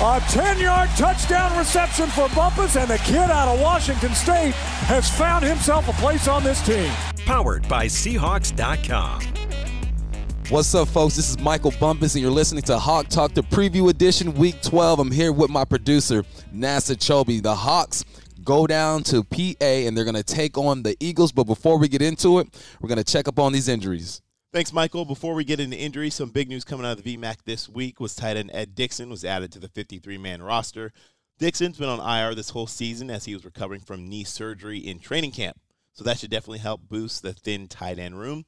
A 10 yard touchdown reception for Bumpus, and the kid out of Washington State has found himself a place on this team. Powered by Seahawks.com. What's up, folks? This is Michael Bumpus, and you're listening to Hawk Talk, the preview edition, week 12. I'm here with my producer, Nasa Chobe. The Hawks go down to PA, and they're going to take on the Eagles. But before we get into it, we're going to check up on these injuries. Thanks, Michael. Before we get into injuries, some big news coming out of the VMAC this week was tight end Ed Dickson was added to the 53-man roster. Dickson's been on IR this whole season as he was recovering from knee surgery in training camp. So that should definitely help boost the thin tight end room.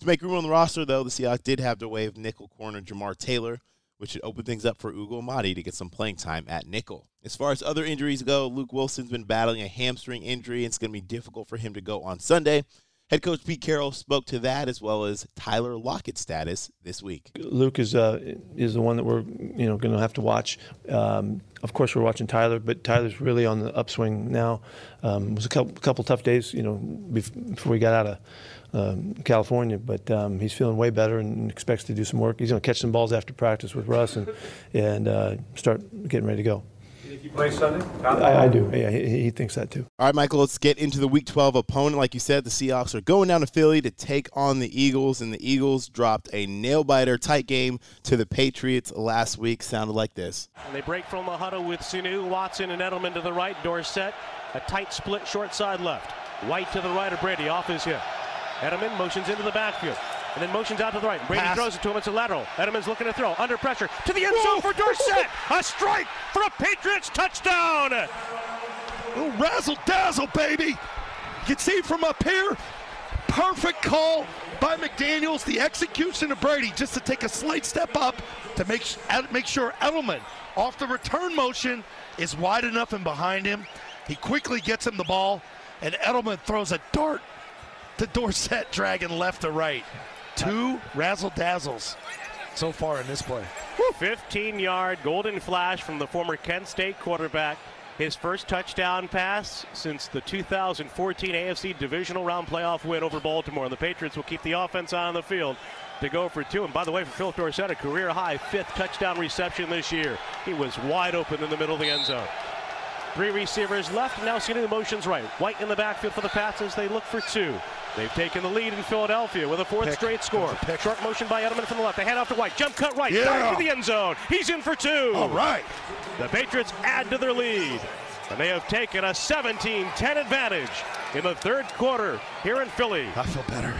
To make room on the roster, though, the Seahawks did have to waive nickel corner Jamar Taylor, which should open things up for Ugo Amadi to get some playing time at nickel. As far as other injuries go, Luke Wilson's been battling a hamstring injury. And it's going to be difficult for him to go on Sunday. Head coach Pete Carroll spoke to that as well as Tyler Lockett's status this week. Luke is uh, is the one that we're you know going to have to watch. Um, of course, we're watching Tyler, but Tyler's really on the upswing now. Um, it was a couple, couple tough days, you know, before we got out of um, California, but um, he's feeling way better and expects to do some work. He's going to catch some balls after practice with Russ and and uh, start getting ready to go you play Sunday? I, I, do. Yeah, he, he, thinks that too. All right, Michael, let's get into the Week 12 opponent. Like you said, the Seahawks are going down to Philly to take on the Eagles, and the Eagles dropped a nail biter tight game to the Patriots last week. Sounded like this. And they break from the huddle with Sanu, Watson, and Edelman to the right. Dorsett, a tight split short side left. White to the right of Brady, off his hip. Edelman motions into the backfield and then motions out to the right. Brady Pass. throws it to him. It's a lateral. Edelman's looking to throw. Under pressure. To the end zone for Dorsett. a strike for a Patriots touchdown. Oh, razzle dazzle, baby. You can see from up here. Perfect call by McDaniels. The execution of Brady just to take a slight step up to make, make sure Edelman off the return motion is wide enough and behind him. He quickly gets him the ball, and Edelman throws a dart to Dorsett, dragging left to right. Two razzle dazzles so far in this play. 15 yard golden flash from the former Kent State quarterback. His first touchdown pass since the 2014 AFC divisional round playoff win over Baltimore. And the Patriots will keep the offense on the field to go for two. And by the way, for Phillip Dorsett, a career high fifth touchdown reception this year. He was wide open in the middle of the end zone. Three receivers left. Now seeing the motions right. White in the backfield for the Pats as they look for two. They've taken the lead in Philadelphia with a fourth pick. straight score. Short motion by Edelman from the left. They hand off to White. Jump cut right. Yeah. To the end zone. He's in for two. All right. The Patriots add to their lead. And they have taken a 17-10 advantage in the third quarter here in Philly. I feel better.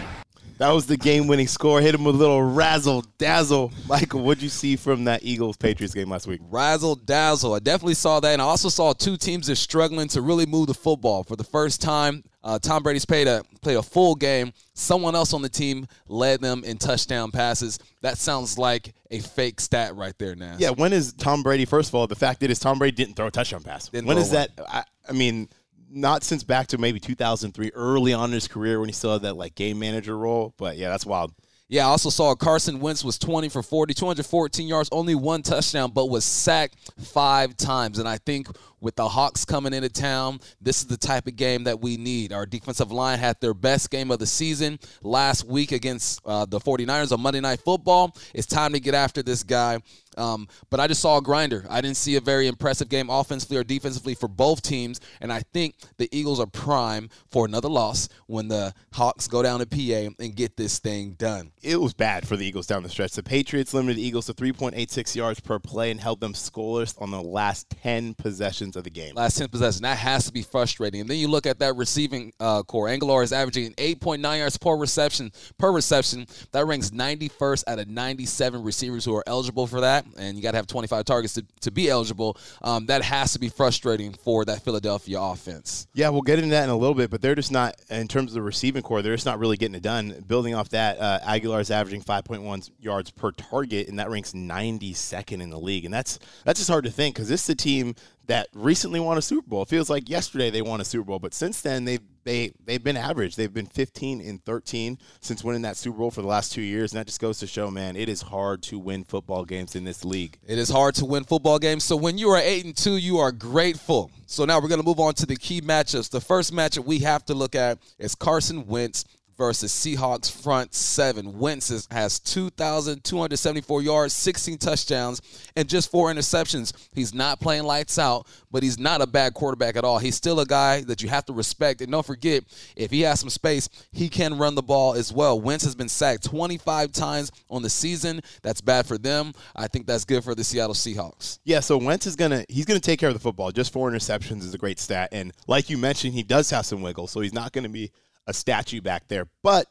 That was the game-winning score. Hit him with a little razzle dazzle. Michael, what'd you see from that Eagles Patriots game last week? Razzle dazzle. I definitely saw that, and I also saw two teams that are struggling to really move the football for the first time. Uh, Tom Brady's played a played a full game. Someone else on the team led them in touchdown passes. That sounds like a fake stat right there, now. Yeah. When is Tom Brady? First of all, the fact that is Tom Brady didn't throw a touchdown pass. Didn't when is one. that? I, I mean not since back to maybe 2003, early on in his career when he still had that like game manager role. But yeah, that's wild. Yeah, I also saw Carson Wentz was 20 for 40, 214 yards, only one touchdown, but was sacked five times. And I think with the Hawks coming into town, this is the type of game that we need. Our defensive line had their best game of the season last week against uh, the 49ers on Monday Night Football. It's time to get after this guy. Um, but I just saw a grinder. I didn't see a very impressive game offensively or defensively for both teams. And I think the Eagles are prime for another loss when the Hawks go down to PA and get this thing done. It was bad for the Eagles down the stretch. The Patriots limited the Eagles to 3.86 yards per play and held them scoreless on the last 10 possessions of the game. Last 10 possessions. That has to be frustrating. And then you look at that receiving uh, corps. Agholor is averaging 8.9 yards per reception. Per reception, that ranks 91st out of 97 receivers who are eligible for that and you got to have 25 targets to, to be eligible. Um, that has to be frustrating for that Philadelphia offense. Yeah, we'll get into that in a little bit, but they're just not, in terms of the receiving corps, they're just not really getting it done. Building off that, uh, Agholor is averaging 5.1 yards per target, and that ranks 92nd in the league. And that's that's just hard to think because this is a team that recently won a Super Bowl. It feels like yesterday they won a Super Bowl, but since then they've they they've been average. They've been 15 and 13 since winning that Super Bowl for the last two years, and that just goes to show, man, it is hard to win football games in this league. It is hard to win football games. So when you are eight and two, you are grateful. So now we're to move on to the key matchups. The first matchup we have to look at is Carson Wentz versus Seahawks front seven. Wentz has 2,274 yards, 16 touchdowns, and just four interceptions. He's not playing lights out, but he's not a bad quarterback at all. He's still a guy that you have to respect. And don't forget, if he has some space, he can run the ball as well. Wentz has been sacked 25 times on the season. That's bad for them. I think that's good for the Seattle Seahawks. Yeah, so Wentz is gonna he's gonna take care of the football. Just four interceptions is a great stat, and like you mentioned, he does have some wiggle, so he's not gonna be a statue back there, but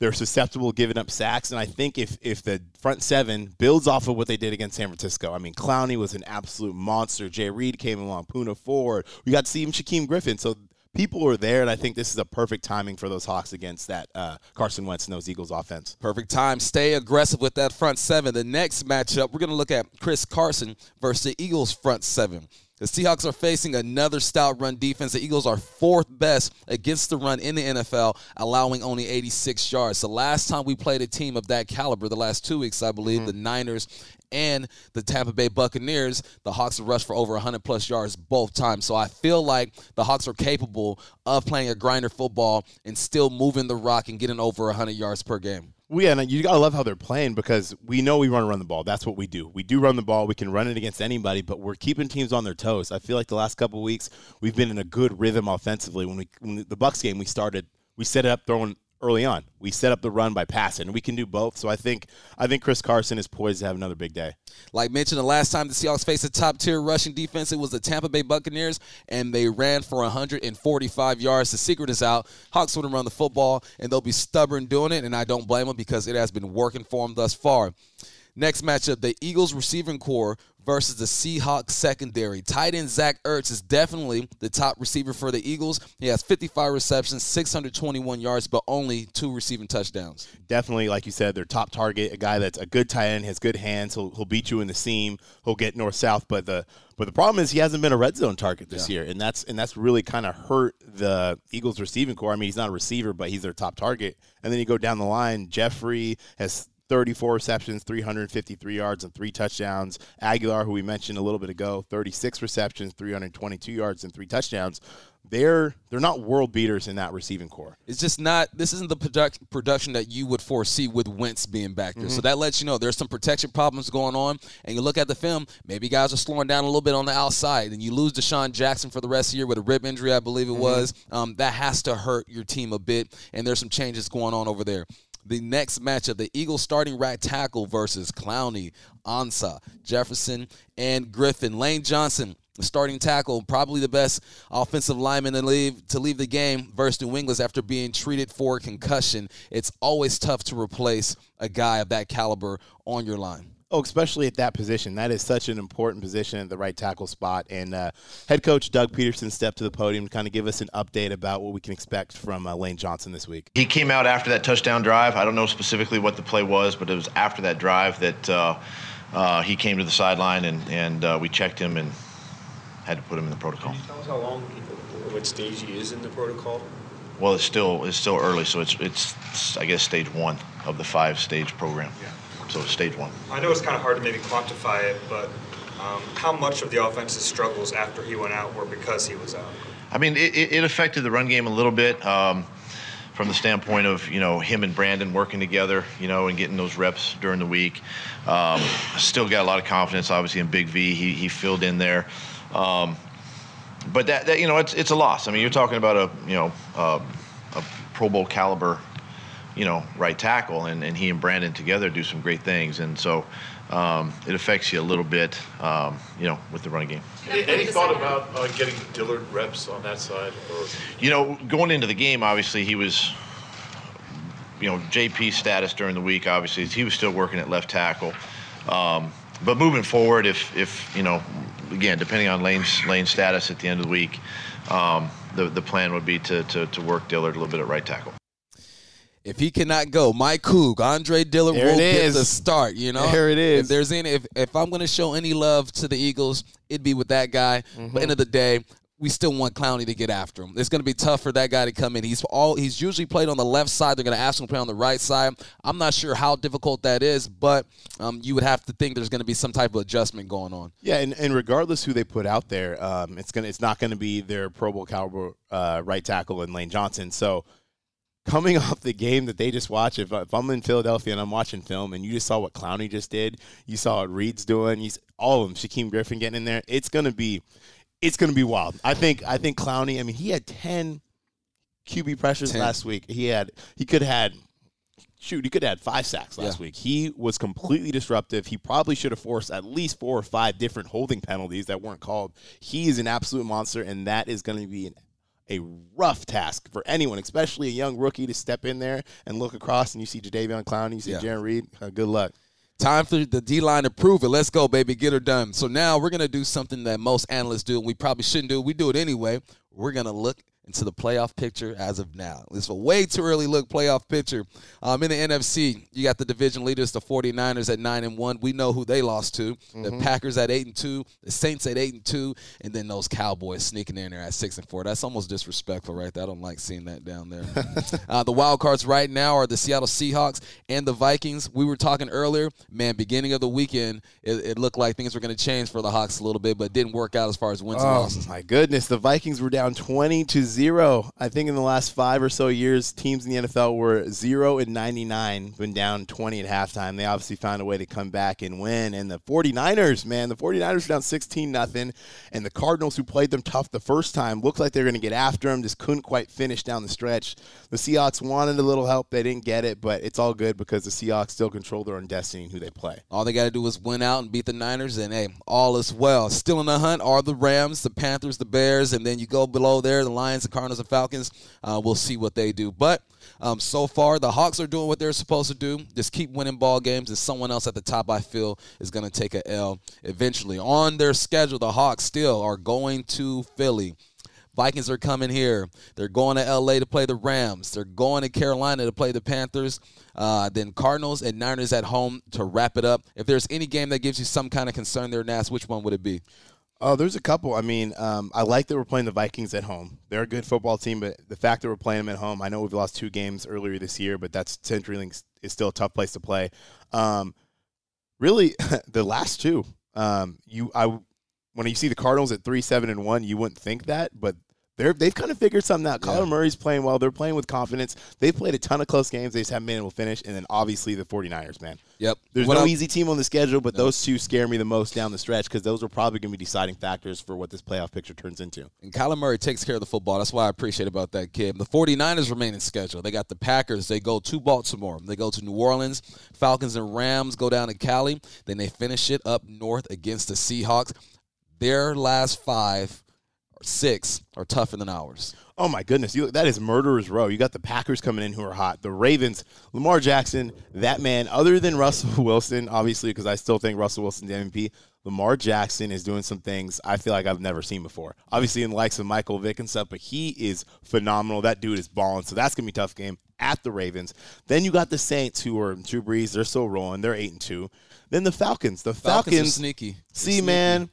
they're susceptible giving up sacks. And I think if if the front seven builds off of what they did against San Francisco, I mean, Clowney was an absolute monster. Jay Reed came along, Poona Ford. We got to see even Shaquem Griffin. So people are there, and I think this is a perfect timing for those Hawks against that uh, Carson Wentz and those Eagles offense. Perfect time. Stay aggressive with that front seven. The next matchup, we're going to look at Chris Carson versus the Eagles front seven. The Seahawks are facing another stout run defense. The Eagles are fourth best against the run in the NFL, allowing only 86 yards. The last time we played a team of that caliber, the last two weeks, I believe, mm-hmm. the Niners and the Tampa Bay Buccaneers, the Hawks have rushed for over 100 plus yards both times. So I feel like the Hawks are capable of playing a grinder football and still moving the rock and getting over 100 yards per game. Well, yeah, and you gotta love how they're playing because we know we run run the ball. That's what we do. We do run the ball. We can run it against anybody, but we're keeping teams on their toes. I feel like the last couple weeks we've been in a good rhythm offensively. When we when the Bucks game, we started, we set it up throwing early on. We set up the run by passing, we can do both. So I think I think Chris Carson is poised to have another big day. Like mentioned, the last time the Seahawks faced a top tier rushing defense, it was the Tampa Bay Buccaneers, and they ran for 145 yards. The secret is out. Hawks want to run the football, and they'll be stubborn doing it, and I don't blame them because it has been working for them thus far. Next matchup, the Eagles receiving corps versus the Seahawks secondary. Tight end Zach Ertz is definitely the top receiver for the Eagles. He has 55 receptions, 621 yards, but only two receiving touchdowns. Definitely, like you said, their top target, a guy that's a good tight end, has good hands. He'll, he'll beat you in the seam. He'll get north south, but the but the problem is he hasn't been a red zone target this yeah. year, and that's and that's really kind of hurt the Eagles receiving corps. I mean, he's not a receiver, but he's their top target. And then you go down the line, Jeffery has 34 receptions, 353 yards, and three touchdowns. Agholor, who we mentioned a little bit ago, 36 receptions, 322 yards, and three touchdowns. They're they're not world beaters in that receiving corps. It's just not. This isn't the product, production that you would foresee with Wentz being back there. Mm-hmm. So that lets you know there's some protection problems going on. And you look at the film, maybe guys are slowing down a little bit on the outside, and you lose DeSean Jackson for the rest of the year with a rib injury, I believe it mm-hmm. was. Um, that has to hurt your team a bit, and there's some changes going on over there the next matchup, the Eagles starting right tackle versus Clowney, Ansah, Jefferson, and Griffin. Lane Johnson, starting tackle, probably the best offensive lineman to leave to leave the game versus New England after being treated for concussion. It's always tough to replace a guy of that caliber on your line. Oh, especially at that position. That is such an important position at the right tackle spot. And uh, head coach Doug Pederson stepped to the podium to kind of give us an update about what we can expect from uh, Lane Johnson this week. He came out after that touchdown drive. I don't know specifically what the play was, but it was after that drive that uh, uh he came to the sideline and, and uh, we checked him and had to put him in the protocol. Can you tell us how long, what stage he is in the protocol? Well, it's still it's still early, so it's it's I guess stage one of the five stage program. Yeah so stage one. I know it's kind of hard to maybe quantify it, but um, how much of the offense's struggles after he went out were because he was out? I mean, it, it affected the run game a little bit. Um, from the standpoint of you know him and Brandon working together, you know, and getting those reps during the week. Um, still got a lot of confidence, obviously, in Big V. He, he filled in there, um, but that, that you know it's it's a loss. I mean, you're talking about a you know uh, a Pro Bowl caliber you know, right tackle, and, and he and Brandon together do some great things. And so um, it affects you a little bit, um, you know, with the running game. Any, any thought about uh, getting Dillard reps on that side? Or? You know, going into the game, obviously he was, you know, JP status during the week. Obviously, he was still working at left tackle. Um, but moving forward, if if you know, again, depending on Lane's Lane status at the end of the week, um, the the plan would be to, to to work Dillard a little bit at right tackle. If he cannot go, Mike Coog, Andre Dillard There will get is. the start. You know, There it is. If there's any, if, if I'm going to show any love to the Eagles, it'd be with that guy. Mm-hmm. But end of the day, we still want Clowney to get after him. It's going to be tough for that guy to come in. He's all he's usually played on the left side. They're going to ask him to play on the right side. I'm not sure how difficult that is, but um, you would have to think there's going to be some type of adjustment going on. Yeah, and, and regardless who they put out there, um, it's gonna it's not gonna be their Pro Bowl caliber uh, right tackle in Lane Johnson. So coming off the game that they just watched, if, if I'm in Philadelphia and I'm watching film and you just saw what Clowney just did, you saw what Reed's doing, he's all of them, Shaquem Griffin getting in there, it's gonna be it's gonna be wild. I think I think Clowney. I mean, he had ten QB pressures 10. last week. He had he could have had shoot, he could have had five sacks last Yeah. week. He was completely disruptive. He probably should have forced at least four or five different holding penalties that weren't called. He is an absolute monster, and that is going to be an, a rough task for anyone, especially a young rookie, to step in there and look across and you see Jadeveon Clowney, you see Yeah. Jarran Reed. Uh, good luck. Time for the D line to prove it. Let's go, baby. Get her done. So now we're going to do something that most analysts do, and we probably shouldn't do. We do it anyway. We're going to look into the playoff picture as of now. It's a way too early look playoff picture. Um, in the NFC, you got the division leaders, the 49ers at 9 and 1. We know who they lost to. The Packers at 8 and 2, the Saints at 8 and 2, and then those Cowboys sneaking in there at 6 and 4. That's almost disrespectful right there. I don't like seeing that down there. uh, the wild cards right now are the Seattle Seahawks and the Vikings. We were talking earlier, man, beginning of the weekend, it, it looked like things were going to change for the Hawks a little bit, but it didn't work out as far as wins and Oh losses. my goodness, the Vikings were down 20 to 0. I think in the last 5 or so years teams in the NFL were 0 and 99 when down 20 at halftime. They obviously found a way to come back and win and the 49ers, man, the 49ers were down 16 nothing and the Cardinals who played them tough the first time looked like they were going to get after them, just couldn't quite finish down the stretch. The Seahawks wanted a little help, they didn't get it, but it's all good because the Seahawks still control their own destiny and who they play. All they got to do is win out and beat the Niners, and hey, all is well. Still in the hunt are the Rams, the Panthers, the Bears, and then you go below there, the Lions, Cardinals, and Falcons. Uh, we'll see what they do. But um, so far, the Hawks are doing what they're supposed to do. Just keep winning ball games, and someone else at the top, I feel, is going to take a L eventually. On their schedule, the Hawks still are going to Philly. Vikings are coming here. They're going to LA to play the Rams. They're going to Carolina to play the Panthers. Uh, then Cardinals and Niners at home to wrap it up. If there's any game that gives you some kind of concern there, Nas, which one would it be? Oh, there's a couple. I mean, um, I like that we're playing the Vikings at home. They're a good football team, but the fact that we're playing them at home, I know we've lost two games earlier this year, but that's CenturyLink is still a tough place to play. Um, really, the last two, um, you I when you see the Cardinals at three, seven, and one, you wouldn't think that, but they're they've kind of figured something out. Kyler Murray's playing well. They're playing with confidence. They've played a ton of close games. They just haven't been able to finish. And then obviously the 49ers, man. Yep. There's What no I'm- easy team on the schedule, but those two scare me the most down the stretch because those are probably going to be deciding factors for what this playoff picture turns into. And Kyler Murray takes care of the football. That's why I appreciate about that kid. The 49ers remain in schedule. They got the Packers. They go to Baltimore. They go to New Orleans. Falcons and Rams go down to Cali. Then they finish it up north against the Seahawks. Their last five six are tougher than ours. Oh my goodness, you, that is murderer's row. You got the Packers coming in who are hot. The Ravens, Lamar Jackson, that man. Other than Russell Wilson, obviously, because I still think Russell Wilson's MVP. Lamar Jackson is doing some things I feel like I've never seen before. Obviously, in the likes of Michael Vick and stuff, but he is phenomenal. That dude is balling. So that's gonna be a tough game at the Ravens. Then you got the Saints, who are Drew Brees. They're still rolling. They're eight and two. Then the Falcons. The Falcons, Falcons, are sneaky. See, sneaky. man,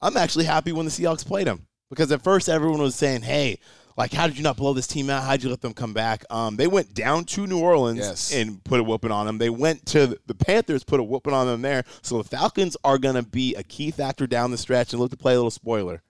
I'm actually happy when the Seahawks played them because at first everyone was saying, "Hey, like, how did you not blow this team out? How'd you let them come back?" Um, they went down to New Orleans Yes. and put a whooping on them. They went to the Panthers, put a whooping on them there. So the Falcons are going to be a key factor down the stretch. And look to play a little spoiler.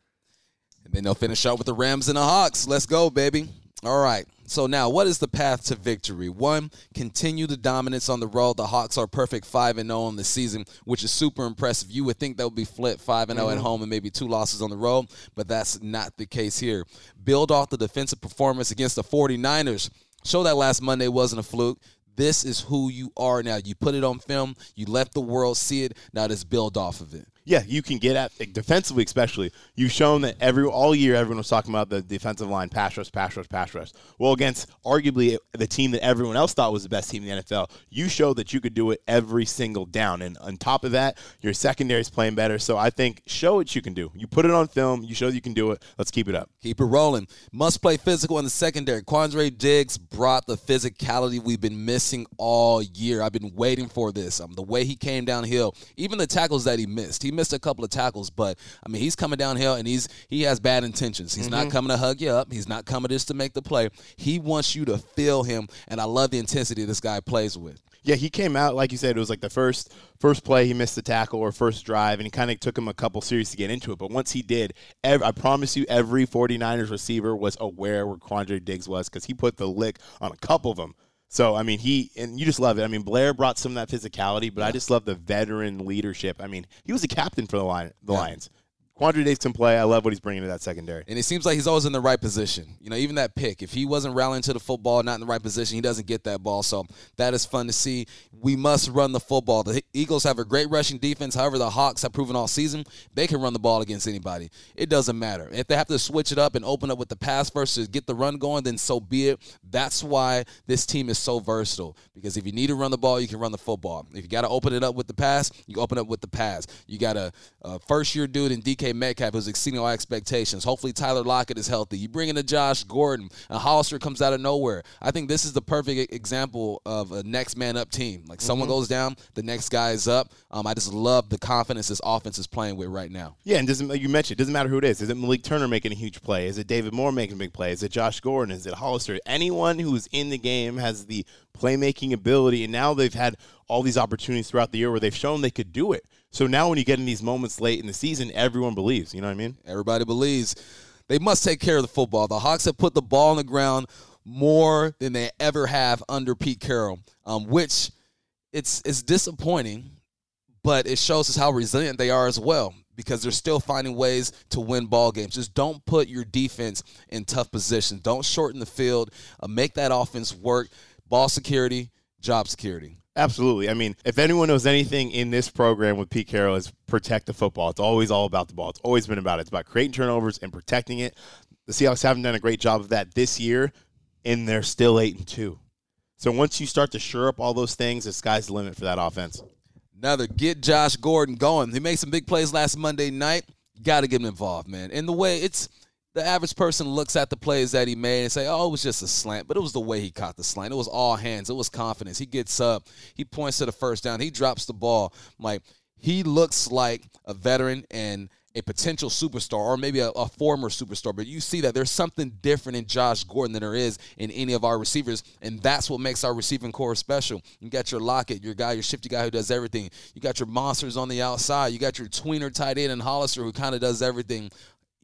And then they'll finish out with the Rams and the Hawks. Let's go, baby. All right. So now, what is the path to victory? One, continue the dominance on the road. The Hawks are perfect five and oh zero on the season, which is super impressive. You would think that would be flip five and zero at mm-hmm. home and maybe two losses on the road, but that's not the case here. Build off the defensive performance against the 49ers. Show that last Monday wasn't a fluke. This is who you are now. You put it on film. You let the world see it. Now just build off of it. Yeah, you can get at defensively, especially. You've shown that every all year everyone was talking about the defensive line, pass rush, pass rush, pass rush. Well, against arguably the team that everyone else thought was the best team in the NFL, you showed that you could do it every single down. And on top of that, your secondary is playing better. So I think show what you can do. You put it on film. You show you can do it. Let's keep it up. Keep it rolling. Must play physical in the secondary. Quandre Diggs brought the physicality we've been missing all year. I've been waiting for this. Um, the way he came downhill, even the tackles that he missed. He missed a couple of tackles, but I mean he's coming downhill and he's he has bad intentions. He's mm-hmm. not coming to hug you up. He's not coming just to make the play. He wants you to feel him, and I love the intensity this guy plays with. Yeah, he came out like you said. It was like the first first play he missed the tackle or first drive, and he kind of took him a couple series to get into it. But once he did, every, I promise you, every 49ers receiver was aware where Quandre Diggs was because he put the lick on a couple of them. So I mean, he and you just love it. I mean, Blair brought some of that physicality, but yeah. I just love the veteran leadership. I mean, he was a captain for the Lion, the yeah. Lions. Quandre Diggs can play. I love what he's bringing to that secondary. And it seems like he's always in the right position. You know, even that pick, if he wasn't rallying to the football, not in the right position, he doesn't get that ball. So that is fun to see. We must run the football. The Eagles have a great rushing defense. However, the Hawks have proven all season they can run the ball against anybody. It doesn't matter. If they have to switch it up and open up with the pass first to get the run going, then so be it. That's why this team is so versatile. Because if you need to run the ball, you can run the football. If you got to open it up with the pass, you open up with the pass. You got a, a first year dude in DK Metcalf who's exceeding all expectations. Hopefully, Tyler Lockett is healthy. You bring in a Josh Gordon, and Hollister comes out of nowhere. I think this is the perfect example of a next man up team. Like someone mm-hmm. goes down, the next guy is up. Um, I just love the confidence this offense is playing with right now. Yeah, and doesn't you mentioned it doesn't matter who it is. Is it Malik Turner making a huge play? Is it David Moore making a big play? Is it Josh Gordon? Is it Hollister? Anyone who's in the game has the playmaking ability, and now they've had all these opportunities throughout the year where they've shown they could do it. So now when you get in these moments late in the season, everyone believes. You know what I mean? Everybody believes. They must take care of the football. The Hawks have put the ball on the ground more than they ever have under Pete Carroll, um, which it's it's disappointing, but it shows us how resilient they are as well because they're still finding ways to win ball games. Just don't put your defense in tough positions. Don't shorten the field. Uh, make that offense work. Ball security, job security. Absolutely. I mean, if anyone knows anything in this program with Pete Carroll is protect the football. It's always all about the ball. It's always been about it. It's about creating turnovers and protecting it. The Seahawks haven't done a great job of that this year, and they're still eight and two. So once you start to shore up all those things, the sky's the limit for that offense. Another get Josh Gordon going. He made some big plays last Monday night. Got to get him involved, man. And the way it's the average person looks at the plays that he made and say, "Oh, it was just a slant," but it was the way he caught the slant. It was all hands. It was confidence. He gets up, he points to the first down, he drops the ball. Like he looks like a veteran and a potential superstar or maybe a, a, former superstar, but you see that there's something different in Josh Gordon than there is in any of our receivers, and that's what makes our receiving corps special. You got your Lockett, your guy, your shifty guy who does everything. You got your monsters on the outside. You got your tweener tight end and Hollister who kind of does everything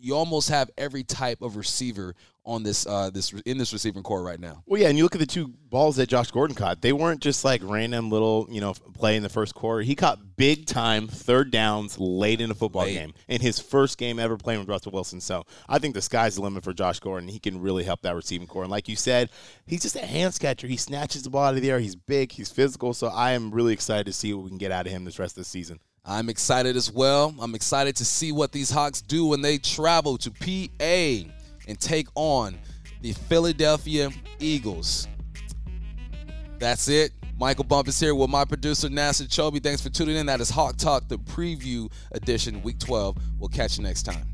you almost have every type of receiver on this uh, this in this receiving corps right now. Well, yeah, and you look at the two balls that Josh Gordon caught; they weren't just like random little you know play in the first quarter. He caught big time third downs late in a football late. game in his first game ever playing with Russell Wilson. So I think the sky's the limit for Josh Gordon. He can really help that receiving corps. And like you said, he's just a hands catcher. He snatches the ball out of the air. He's big. He's physical. So I am really excited to see what we can get out of him this rest of the season. I'm excited as well. I'm excited to see what these Hawks do when they travel to PA and take on the Philadelphia Eagles. That's it. Michael Bumpus here with my producer, Nasser Chobe. Thanks for tuning in. That is Hawk Talk, the preview edition, week 12. We'll catch you next time.